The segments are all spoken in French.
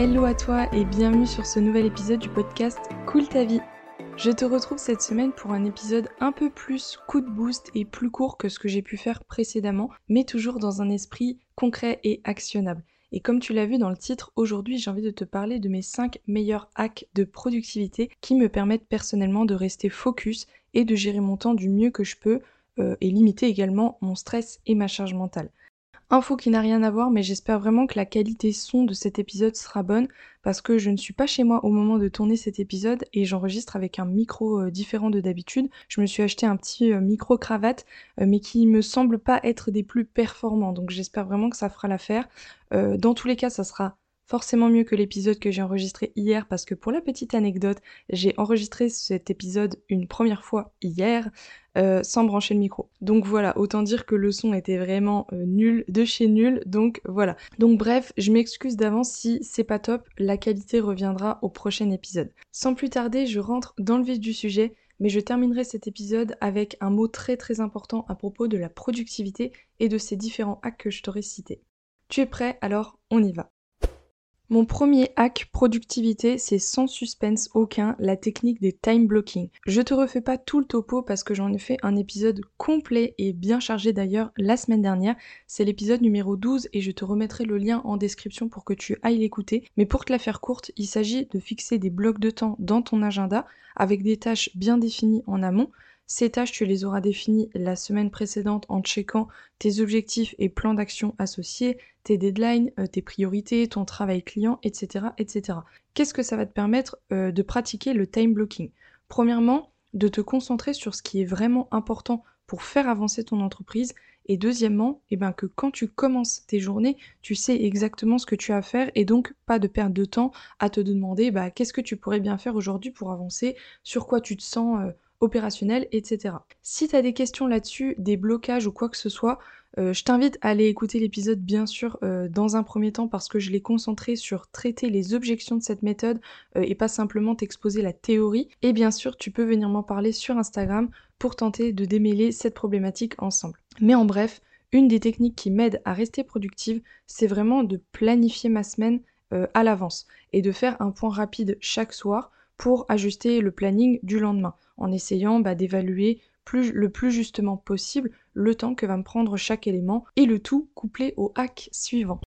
Hello à toi et bienvenue sur ce nouvel épisode du podcast Cool ta vie. Je te retrouve cette semaine pour un épisode un peu plus coup de boost et plus court que ce que j'ai pu faire précédemment, mais toujours dans un esprit concret et actionnable. Et comme tu l'as vu dans le titre, aujourd'hui j'ai envie de te parler de mes 5 meilleurs hacks de productivité qui me permettent personnellement de rester focus et de gérer mon temps du mieux que je peux euh, et limiter également mon stress et ma charge mentale. Info qui n'a rien à voir, mais j'espère vraiment que la qualité son de cet épisode sera bonne parce que je ne suis pas chez moi au moment de tourner cet épisode et j'enregistre avec un micro euh, différent de d'habitude. Je me suis acheté un petit euh, micro cravate, euh, mais qui me semble pas être des plus performants, donc j'espère vraiment que ça fera l'affaire. dans tous les cas, ça sera forcément mieux que l'épisode que j'ai enregistré hier parce que pour la petite anecdote, j'ai enregistré cet épisode une première fois hier euh, sans brancher le micro. Donc voilà, autant dire que le son était vraiment euh, nul de chez nul. Donc voilà. Donc bref, je m'excuse d'avance si c'est pas top, la qualité reviendra au prochain épisode. Sans plus tarder, je rentre dans le vif du sujet mais je terminerai cet épisode avec un mot très très important à propos de la productivité et de ces différents hacks que je t'aurais cités. Tu es prêt Alors on y va. Mon premier hack productivité, c'est sans suspense aucun la technique des time blocking. Je te refais pas tout le topo parce que j'en ai fait un épisode complet et bien chargé d'ailleurs la semaine dernière. C'est l'épisode numéro 12 et je te remettrai le lien en description pour que tu ailles l'écouter. Mais pour te la faire courte, il s'agit de fixer des blocs de temps dans ton agenda avec des tâches bien définies en amont. Ces tâches, tu les auras définies la semaine précédente en checkant tes objectifs et plans d'action associés, tes deadlines, euh, tes priorités, ton travail client, etc. etc. Qu'est-ce que ça va te permettre euh, de pratiquer le time blocking? Premièrement, de te concentrer sur ce qui est vraiment important pour faire avancer ton entreprise. Et deuxièmement, eh ben que quand tu commences tes journées, tu sais exactement ce que tu as à faire et donc pas de perdre de temps à te demander bah, qu'est-ce que tu pourrais bien faire aujourd'hui pour avancer, sur quoi tu te sens euh, opérationnel, etc. Si tu as des questions là-dessus, des blocages ou quoi que ce soit, euh, je t'invite à aller écouter l'épisode bien sûr euh, dans un premier temps parce que je l'ai concentré sur traiter les objections de cette méthode euh, et pas simplement t'exposer la théorie. Et bien sûr, tu peux venir m'en parler sur Instagram pour tenter de démêler cette problématique ensemble. Mais en bref, une des techniques qui m'aide à rester productive, c'est vraiment de planifier ma semaine à l'avance et de faire un point rapide chaque soir pour ajuster le planning du lendemain en essayant bah, d'évaluer le plus justement possible le temps que va me prendre chaque élément et le tout couplé au hack suivant.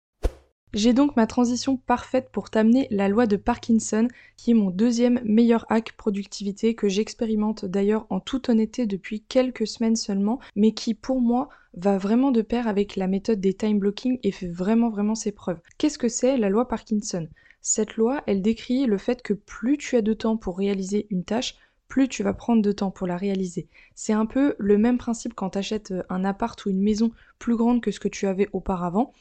J'ai donc ma transition parfaite pour t'amener la loi de Parkinson, qui est mon deuxième meilleur hack productivité que j'expérimente d'ailleurs en toute honnêteté depuis quelques semaines seulement, mais qui pour moi va vraiment de pair avec la méthode des time blocking et fait vraiment vraiment ses preuves. Qu'est-ce que c'est la loi Parkinson? Cette loi, elle décrit le fait que plus tu as de temps pour réaliser une tâche, plus tu vas prendre de temps pour la réaliser. C'est un peu le même principe quand tu achètes euh, un appart ou une maison plus grande que ce que tu avais auparavant.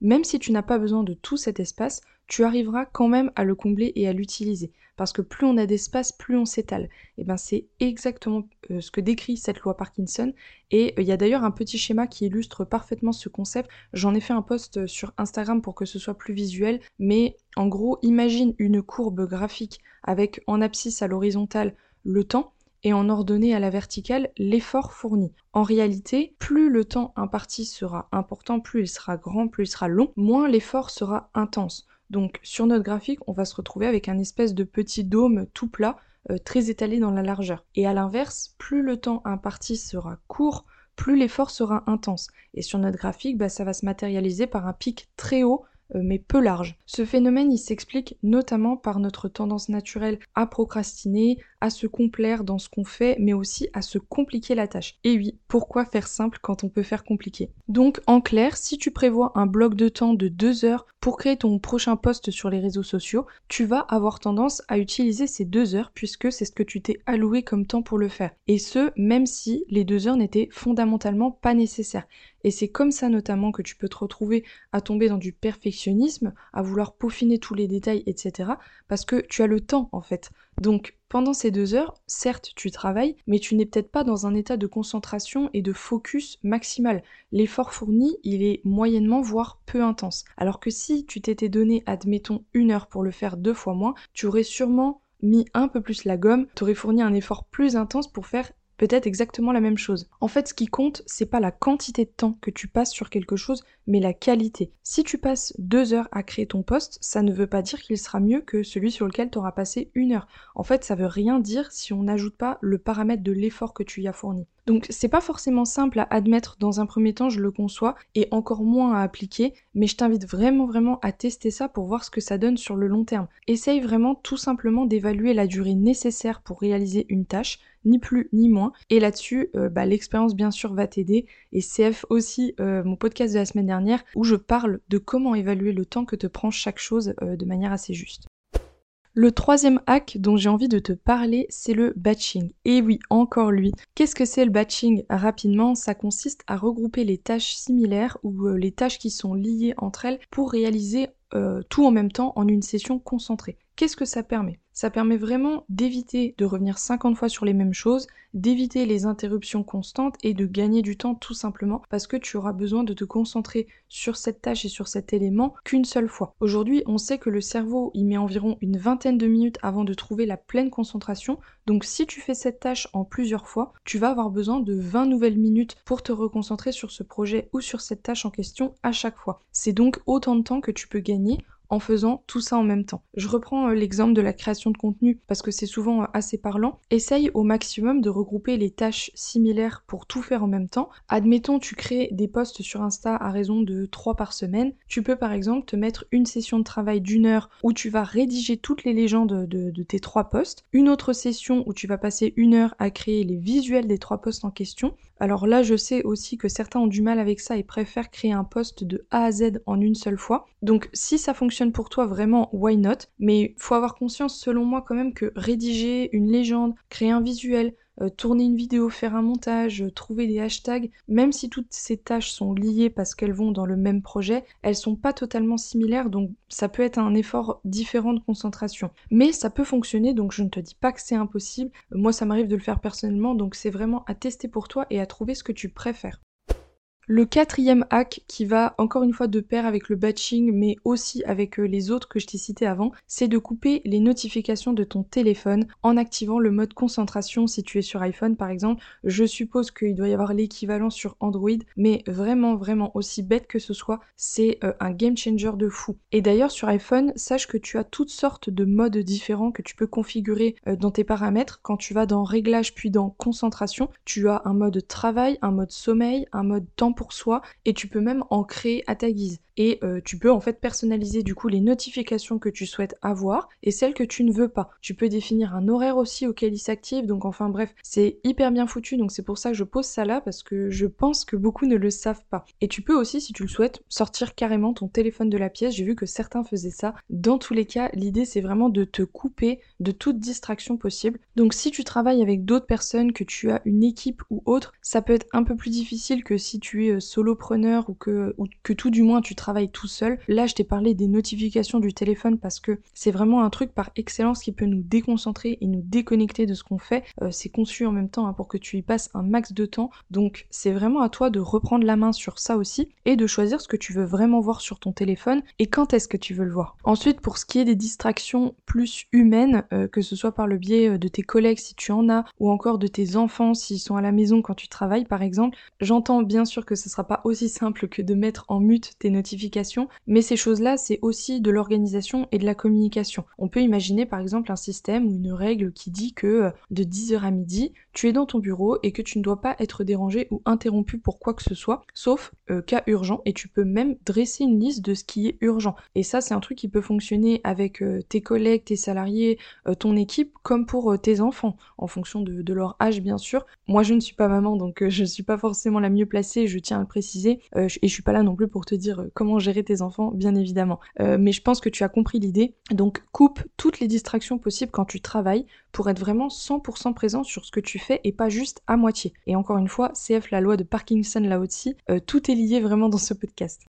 Même si tu n'as pas besoin de tout cet espace, tu arriveras quand même à le combler et à l'utiliser. Parce que plus on a d'espace, plus on s'étale. Et eh bien c'est exactement euh, ce que décrit cette loi Parkinson. Et euh, il y a d'ailleurs un petit schéma qui illustre parfaitement ce concept. J'en ai fait un post sur Instagram pour que ce soit plus visuel. Mais en gros, imagine une courbe graphique avec en abscisse à l'horizontale le temps et en ordonnée à la verticale l'effort fourni. En réalité, plus le temps imparti sera important, plus il sera grand, plus il sera long, moins l'effort sera intense. Donc sur notre graphique, on va se retrouver avec un espèce de petit dôme tout plat, euh, très étalé dans la largeur. Et à l'inverse, plus le temps imparti sera court, plus l'effort sera intense. Et sur notre graphique, bah, ça va se matérialiser par un pic très haut mais peu large. Ce phénomène, il s'explique notamment par notre tendance naturelle à procrastiner, à se complaire dans ce qu'on fait, mais aussi à se compliquer la tâche. Et oui, pourquoi faire simple quand on peut faire compliqué? Donc, en clair, si tu prévois un bloc de temps de deux heures pour créer ton prochain post sur les réseaux sociaux, tu vas avoir tendance à utiliser ces deux heures puisque c'est ce que tu t'es alloué comme temps pour le faire. Et ce, même si les deux heures n'étaient fondamentalement pas nécessaires. Et c'est comme ça notamment que tu peux te retrouver à tomber dans du perfectionnisme, à vouloir peaufiner tous les détails, etc. Parce que tu as le temps en fait. Donc pendant ces deux heures, certes tu travailles, mais tu n'es peut-être pas dans un état de concentration et de focus maximal. L'effort fourni, il est moyennement, voire peu intense. Alors que si tu t'étais donné, admettons, une heure pour le faire deux fois moins, tu aurais sûrement mis un peu plus la gomme, tu aurais fourni un effort plus intense pour faire peut-être exactement la même chose. En fait, ce qui compte, c'est pas la quantité de temps que tu passes sur quelque chose, mais la qualité. Si tu passes deux heures à créer ton poste, ça ne veut pas dire qu'il sera mieux que celui sur lequel tu auras passé une heure. En fait, ça veut rien dire si on n'ajoute pas le paramètre de l'effort que tu y as fourni. Donc c'est pas forcément simple à admettre dans un premier temps, je le conçois, et encore moins à appliquer, mais je t'invite vraiment vraiment à tester ça pour voir ce que ça donne sur le long terme. Essaye vraiment tout simplement d'évaluer la durée nécessaire pour réaliser une tâche, ni plus ni moins. Et là-dessus, euh, bah, l'expérience bien sûr va t'aider. Et CF aussi, euh, mon podcast de la semaine dernière, où je parle de comment évaluer le temps que te prend chaque chose euh, de manière assez juste. Le troisième hack dont j'ai envie de te parler, c'est le batching. Et oui, encore lui. Qu'est-ce que c'est le batching? Rapidement, ça consiste à regrouper les tâches similaires ou les tâches qui sont liées entre elles pour réaliser tout en même temps en une session concentrée. Qu'est-ce que ça permet? Ça permet vraiment d'éviter de revenir 50 fois sur les mêmes choses, d'éviter les interruptions constantes et de gagner du temps tout simplement parce que tu auras besoin de te concentrer sur cette tâche et sur cet élément qu'une seule fois. Aujourd'hui, on sait que le cerveau, il met environ une vingtaine de minutes avant de trouver la pleine concentration. Donc si tu fais cette tâche en plusieurs fois, tu vas avoir besoin de 20 nouvelles minutes pour te reconcentrer sur ce projet ou sur cette tâche en question à chaque fois. C'est donc autant de temps que tu peux gagner en faisant tout ça en même temps. Je reprends euh, l'exemple de la création de contenu parce que c'est souvent euh, assez parlant. Essaye au maximum de regrouper les tâches similaires pour tout faire en même temps. Admettons tu crées des posts sur Insta à raison de 3 par semaine. Tu peux par exemple te mettre une session de travail d'une heure où tu vas rédiger toutes les légendes de, de tes trois posts, une autre session où tu vas passer une heure à créer les visuels des trois posts en question, alors là, je sais aussi que certains ont du mal avec ça et préfèrent créer un poste de A à Z en une seule fois. Donc si ça fonctionne pour toi, vraiment, why not? Mais faut avoir conscience, selon moi, quand même, que rédiger une légende, créer un visuel, euh, tourner une vidéo, faire un montage, euh, trouver des hashtags, même si toutes ces tâches sont liées parce qu'elles vont dans le même projet, elles sont pas totalement similaires, donc ça peut être un effort différent de concentration. Mais ça peut fonctionner, donc je ne te dis pas que c'est impossible. Moi, ça m'arrive de le faire personnellement, donc c'est vraiment à tester pour toi et à trouver ce que tu préfères. Le quatrième hack qui va encore une fois de pair avec le batching mais aussi avec euh, les autres que je t'ai cités avant, c'est de couper les notifications de ton téléphone en activant le mode concentration si tu es sur iPhone par exemple. Je suppose qu'il doit y avoir l'équivalent sur Android mais vraiment vraiment aussi bête que ce soit, c'est euh, un game changer de fou. Et d'ailleurs sur iPhone, sache que tu as toutes sortes de modes différents que tu peux configurer euh, dans tes paramètres. Quand tu vas dans réglages puis dans concentration, tu as un mode travail, un mode sommeil, un mode temps pour soi et tu peux même en créer à ta guise et euh, tu peux en fait personnaliser du coup les notifications que tu souhaites avoir et celles que tu ne veux pas. Tu peux définir un horaire aussi auquel il s'active, donc enfin bref, c'est hyper bien foutu, donc c'est pour ça que je pose ça là parce que je pense que beaucoup ne le savent pas. Et tu peux aussi, si tu le souhaites, sortir carrément ton téléphone de la pièce. J'ai vu que certains faisaient ça. Dans tous les cas, l'idée c'est vraiment de te couper de toute distraction possible. Donc si tu travailles avec d'autres personnes, que tu as une équipe ou autre, ça peut être un peu plus difficile que si tu es euh, solopreneur ou que, ou que tout du moins tu travailles tout seul. Là, je t'ai parlé des notifications du téléphone parce que c'est vraiment un truc par excellence qui peut nous déconcentrer et nous déconnecter de ce qu'on fait. Euh, c'est conçu en même temps hein, pour que tu y passes un max de temps. Donc, c'est vraiment à toi de reprendre la main sur ça aussi et de choisir ce que tu veux vraiment voir sur ton téléphone et quand est-ce que tu veux le voir. Ensuite, pour ce qui est des distractions plus humaines, euh, que ce soit par le biais euh, de tes collègues si tu en as ou encore de tes enfants s'ils sont à la maison quand tu travailles par exemple, j'entends bien sûr que ce sera pas aussi simple que de mettre en mute tes notifications mais ces choses-là, c'est aussi de l'organisation et de la communication. On peut imaginer par exemple un système ou une règle qui dit que euh, de 10h à midi, tu es dans ton bureau et que tu ne dois pas être dérangé ou interrompu pour quoi que ce soit, sauf euh, cas urgent, et tu peux même dresser une liste de ce qui est urgent. Et ça, c'est un truc qui peut fonctionner avec euh, tes collègues, tes salariés, ton équipe, comme pour tes enfants, en fonction de, de, leur âge bien sûr. Moi, je ne suis pas maman, donc je ne suis pas forcément la mieux placée, je tiens à le préciser, et je suis pas là non plus pour te dire comment gérer tes enfants, bien évidemment. Euh, mais je pense que tu as compris l'idée. Donc coupe toutes les distractions possibles quand tu travailles pour être vraiment 100% présent sur ce que tu fais et pas juste à moitié. Et encore une fois, CF la loi de Parkinson là aussi, euh, tout est lié vraiment dans ce podcast.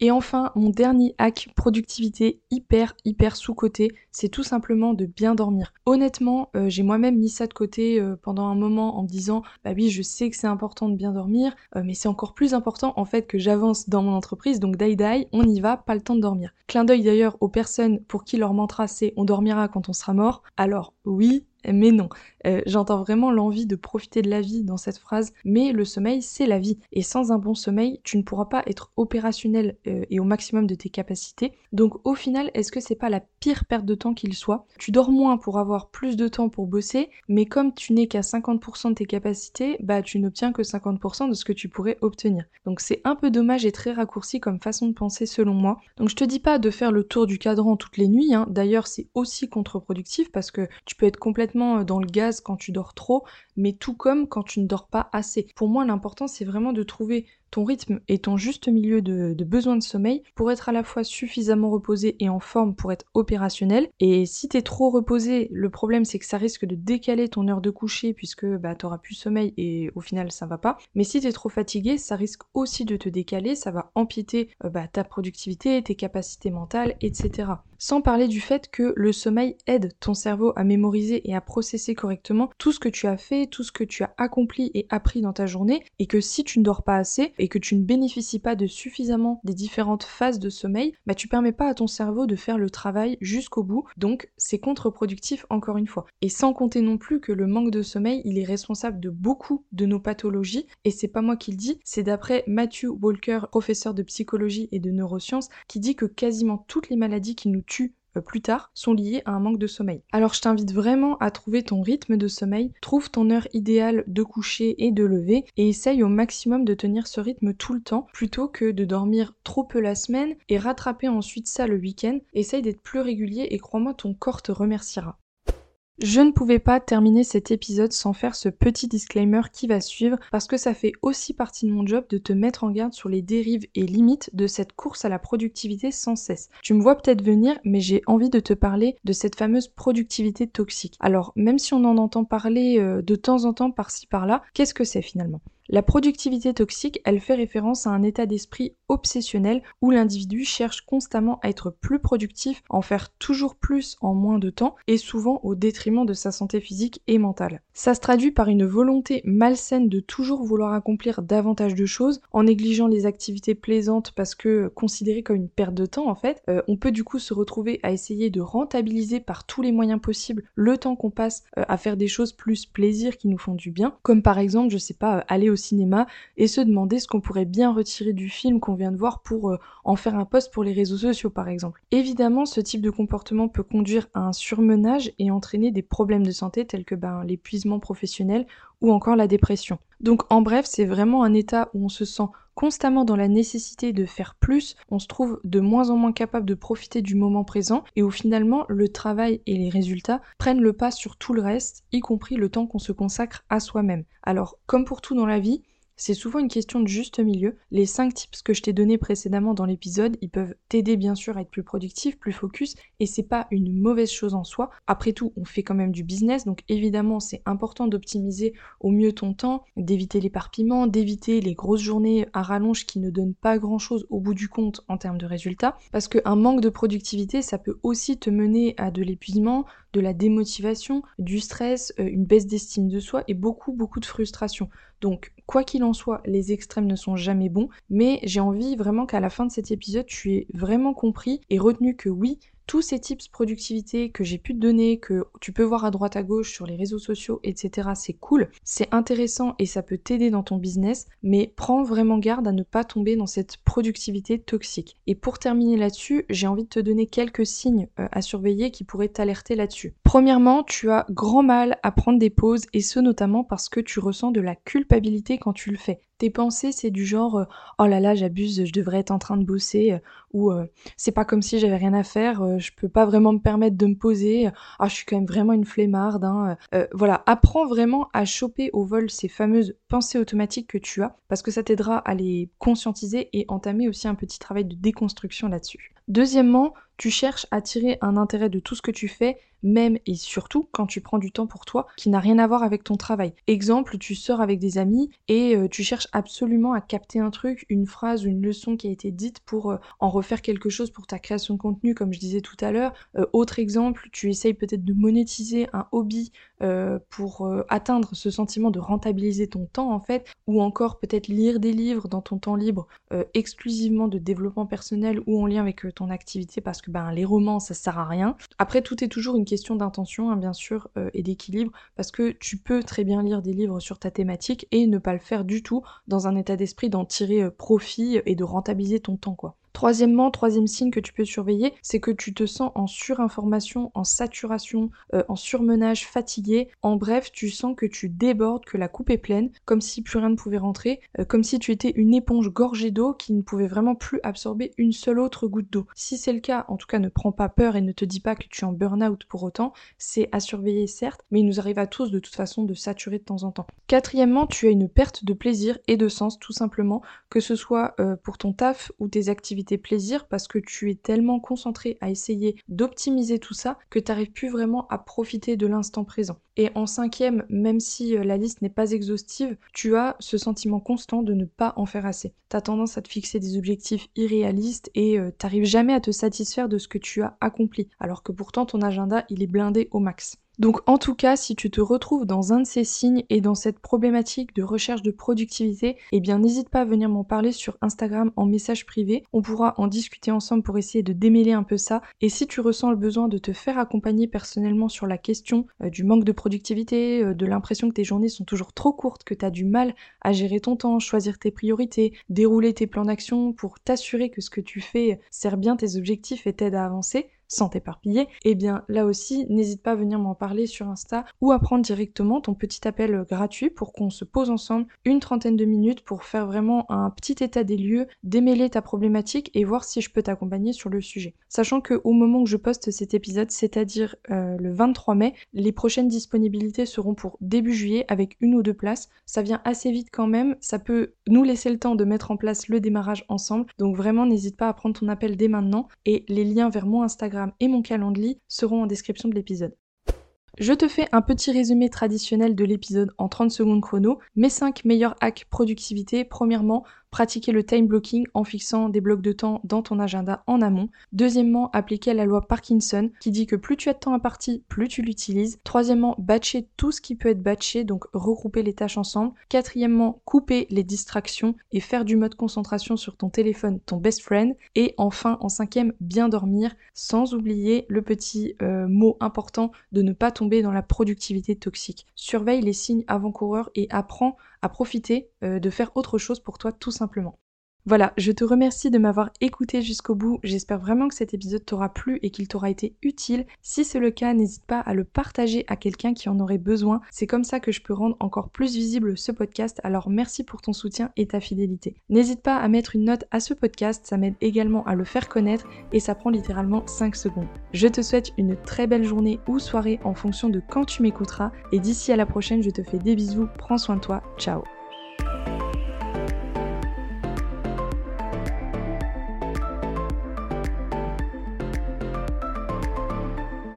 Et enfin, mon dernier hack productivité hyper hyper sous-côté, c'est tout simplement de bien dormir. Honnêtement, euh, j'ai moi-même mis ça de côté euh, pendant un moment en me disant bah oui, je sais que c'est important de bien dormir, euh, mais c'est encore plus important en fait que j'avance dans mon entreprise, donc die die, on y va, pas le temps de dormir. Clin d'œil d'ailleurs aux personnes pour qui leur mantra c'est on dormira quand on sera mort. Alors oui, Mais non, euh, j'entends vraiment l'envie de profiter de la vie dans cette phrase, mais le sommeil, c'est la vie. Et sans un bon sommeil, tu ne pourras pas être opérationnel euh, et au maximum de tes capacités. Donc au final, est-ce que c'est pas la pire perte de temps qu'il soit? Tu dors moins pour avoir plus de temps pour bosser, mais comme tu n'es qu'à 50% de tes capacités, bah tu n'obtiens que 50% de ce que tu pourrais obtenir. Donc c'est un peu dommage et très raccourci comme façon de penser selon moi. Donc je te dis pas de faire le tour du cadran toutes les nuits, hein. d'ailleurs c'est aussi contre-productif parce que tu peux être complètement euh, dans le gaz quand tu dors trop, mais tout comme quand tu ne dors pas assez. Pour moi, l'important, c'est vraiment de trouver ton rythme et ton juste milieu de, de besoin de sommeil pour être à la fois suffisamment reposé et en forme pour être opérationnel. Et si t'es trop reposé, le problème c'est que ça risque de décaler ton heure de coucher puisque bah, t'auras plus sommeil et au final ça va pas. Mais si t'es trop fatigué, ça risque aussi de te décaler, ça va empiéter euh, bah, ta productivité, tes capacités mentales, etc. Sans parler du fait que le sommeil aide ton cerveau à mémoriser et à processer correctement tout ce que tu as fait, tout ce que tu as accompli et appris dans ta journée, et que si tu ne dors pas assez et que tu ne bénéficies pas de suffisamment des différentes phases de sommeil, bah tu permets pas à ton cerveau de faire le travail jusqu'au bout, donc c'est contre-productif encore une fois. Et sans compter non plus que le manque de sommeil, il est responsable de beaucoup de nos pathologies, et c'est pas moi qui le dis, c'est d'après Matthew Walker, professeur de psychologie et de neurosciences, qui dit que quasiment toutes les maladies qui nous tuent plus tard sont liées à un manque de sommeil. Alors je t'invite vraiment à trouver ton rythme de sommeil, trouve ton heure idéale de coucher et de lever et essaye au maximum de tenir ce rythme tout le temps plutôt que de dormir trop peu la semaine et rattraper ensuite ça le week-end. Essaye d'être plus régulier et crois-moi ton corps te remerciera. Je ne pouvais pas terminer cet épisode sans faire ce petit disclaimer qui va suivre parce que ça fait aussi partie de mon job de te mettre en garde sur les dérives et limites de cette course à la productivité sans cesse. Tu me vois peut-être venir mais j'ai envie de te parler de cette fameuse productivité toxique. Alors même si on en entend parler euh, de temps en temps par-ci par-là, qu'est-ce que c'est finalement? La productivité toxique, elle fait référence à un état d'esprit obsessionnel où l'individu cherche constamment à être plus productif, en faire toujours plus en moins de temps et souvent au détriment de sa santé physique et mentale. Ça se traduit par une volonté malsaine de toujours vouloir accomplir davantage de choses en négligeant les activités plaisantes parce que considérées comme une perte de temps en fait, euh, on peut du coup se retrouver à essayer de rentabiliser par tous les moyens possibles le temps qu'on passe euh, à faire des choses plus plaisir qui nous font du bien, comme par exemple, je sais pas, euh, aller au cinéma et se demander ce qu'on pourrait bien retirer du film qu'on vient de voir pour euh, en faire un post pour les réseaux sociaux par exemple. Évidemment, ce type de comportement peut conduire à un surmenage et entraîner des problèmes de santé tels que ben, l'épuisement professionnel ou encore la dépression. Donc en bref, c'est vraiment un état où on se sent constamment dans la nécessité de faire plus, on se trouve de moins en moins capable de profiter du moment présent et où finalement le travail et les résultats prennent le pas sur tout le reste, y compris le temps qu'on se consacre à soi-même. Alors comme pour tout dans la vie, c'est souvent une question de juste milieu. Les 5 tips que je t'ai donnés précédemment dans l'épisode, ils peuvent t'aider bien sûr à être plus productif, plus focus, et c'est pas une mauvaise chose en soi. Après tout, on fait quand même du business, donc évidemment c'est important d'optimiser au mieux ton temps, d'éviter l'éparpillement, d'éviter les grosses journées à rallonge qui ne donnent pas grand chose au bout du compte en termes de résultats, parce qu'un manque de productivité, ça peut aussi te mener à de l'épuisement, de la démotivation, du stress, euh, une baisse d'estime de soi et beaucoup beaucoup de frustration. Donc quoi qu'il en soit, les extrêmes ne sont jamais bons, mais j'ai envie vraiment qu'à la fin de cet épisode, tu aies vraiment compris et retenu que oui, tous ces tips productivité que j'ai pu te donner, que tu peux voir à droite à gauche sur les réseaux sociaux, etc., c'est cool, c'est intéressant et ça peut t'aider dans ton business, mais prends vraiment garde à ne pas tomber dans cette productivité toxique. Et pour terminer là-dessus, j'ai envie de te donner quelques signes euh, à surveiller qui pourraient t'alerter là-dessus. Premièrement, tu as grand mal à prendre des pauses et ce notamment parce que tu ressens de la culpabilité quand tu le fais. Tes pensées, c'est du genre euh, oh là là, j'abuse, je devrais être en train de bosser euh, ou euh, c'est pas comme si j'avais rien à faire, je peux pas vraiment me permettre de me poser, ah je suis quand même vraiment une flemmarde hein, voilà, apprends vraiment à choper au vol ces fameuses pensées automatiques que tu as parce que ça t'aidera à les conscientiser et entamer aussi un petit travail de déconstruction là-dessus. Deuxièmement, tu cherches à tirer un intérêt de tout ce que tu fais, même et surtout quand tu prends du temps pour toi qui n'a rien à voir avec ton travail. Exemple, tu sors avec des amis et euh, tu cherches absolument à capter un truc, une phrase, une leçon qui a été dite pour euh, en refaire quelque chose pour ta création de contenu, comme je disais tout à l'heure. Euh, autre exemple, tu essayes peut-être de monétiser un hobby euh, pour euh, atteindre ce sentiment de rentabiliser ton temps en fait, ou encore peut-être lire des livres dans ton temps libre euh, exclusivement de développement personnel ou en lien avec ton activité parce que ben, les romans ça sert à rien. Après tout est toujours une question d'intention hein, bien sûr et d'équilibre parce que tu peux très bien lire des livres sur ta thématique et ne pas le faire du tout dans un état d'esprit d'en tirer profit et de rentabiliser ton temps quoi. Troisièmement, troisième signe que tu peux surveiller, c'est que tu te sens en surinformation, en saturation, euh, en surmenage, fatigué. En bref, tu sens que tu débordes, que la coupe est pleine, comme si plus rien ne pouvait rentrer, euh, comme si tu étais une éponge gorgée d'eau qui ne pouvait vraiment plus absorber une seule autre goutte d'eau. Si c'est le cas, en tout cas, ne prends pas peur et ne te dis pas que tu es en burn-out pour autant. C'est à surveiller certes, mais il nous arrive à tous de toute façon de saturer de temps en temps. Quatrièmement, tu as une perte de plaisir et de sens tout simplement, que ce soit euh, pour ton taf ou tes activités tes plaisirs parce que tu es tellement concentré à essayer d'optimiser tout ça que tu n'arrives plus vraiment à profiter de l'instant présent. Et en cinquième, même si euh, la liste n'est pas exhaustive, tu as ce sentiment constant de ne pas en faire assez. Tu as tendance à te fixer des objectifs irréalistes et euh, t'arrives jamais à te satisfaire de ce que tu as accompli, alors que pourtant ton agenda il est blindé au max. Donc en tout cas, si tu te retrouves dans un de ces signes et dans cette problématique de recherche de productivité, eh bien n'hésite pas à venir m'en parler sur Instagram en message privé. On pourra en discuter ensemble pour essayer de démêler un peu ça. Et si tu ressens le besoin de te faire accompagner personnellement sur la question euh, du manque de productivité, euh, de l'impression que tes journées sont toujours trop courtes, que tu as du mal à gérer ton temps, choisir tes priorités, dérouler tes plans d'action pour t'assurer que ce que tu fais sert bien tes objectifs et t'aide à avancer, sans t'éparpiller, eh bien là aussi, n'hésite pas à venir m'en parler sur Insta ou à prendre directement ton petit appel gratuit pour qu'on se pose ensemble une trentaine de minutes pour faire vraiment un petit état des lieux, démêler ta problématique et voir si je peux t'accompagner sur le sujet. Sachant que au moment où je poste cet épisode, c'est-à-dire euh, le 23 mai, les prochaines disponibilités seront pour début juillet avec une ou deux places. Ça vient assez vite quand même, ça peut nous laisser le temps de mettre en place le démarrage ensemble. Donc vraiment n'hésite pas à prendre ton appel dès maintenant et les liens vers mon Instagram et mon calendrier seront en description de l'épisode. Je te fais un petit résumé traditionnel de l'épisode en 30 secondes chrono. Mes 5 meilleurs hacks productivité. Premièrement, pratiquer le time blocking en fixant des blocs de temps dans ton agenda en amont. Deuxièmement, appliquer la loi Parkinson qui dit que plus tu as de temps imparti, plus tu l'utilises. Troisièmement, batcher tout ce qui peut être batché, donc regrouper les tâches ensemble. Quatrièmement, couper les distractions et faire du mode concentration sur ton téléphone, ton best friend. Et enfin, en cinquième, bien dormir, sans oublier le petit euh, mot important de ne pas tomber dans la productivité toxique. Surveille les signes avant-coureurs et apprends à profiter euh, de faire autre chose pour toi tout simplement. Voilà, je te remercie de m'avoir écouté jusqu'au bout. J'espère vraiment que cet épisode t'aura plu et qu'il t'aura été utile. Si c'est le cas, n'hésite pas à le partager à quelqu'un qui en aurait besoin. C'est comme ça que je peux rendre encore plus visible ce podcast. Alors merci pour ton soutien et ta fidélité. N'hésite pas à mettre une note à ce podcast, ça m'aide également à le faire connaître et ça prend littéralement 5 secondes. Je te souhaite une très belle journée ou soirée en fonction de quand tu m'écouteras et d'ici à la prochaine, je te fais des bisous, prends soin de toi, ciao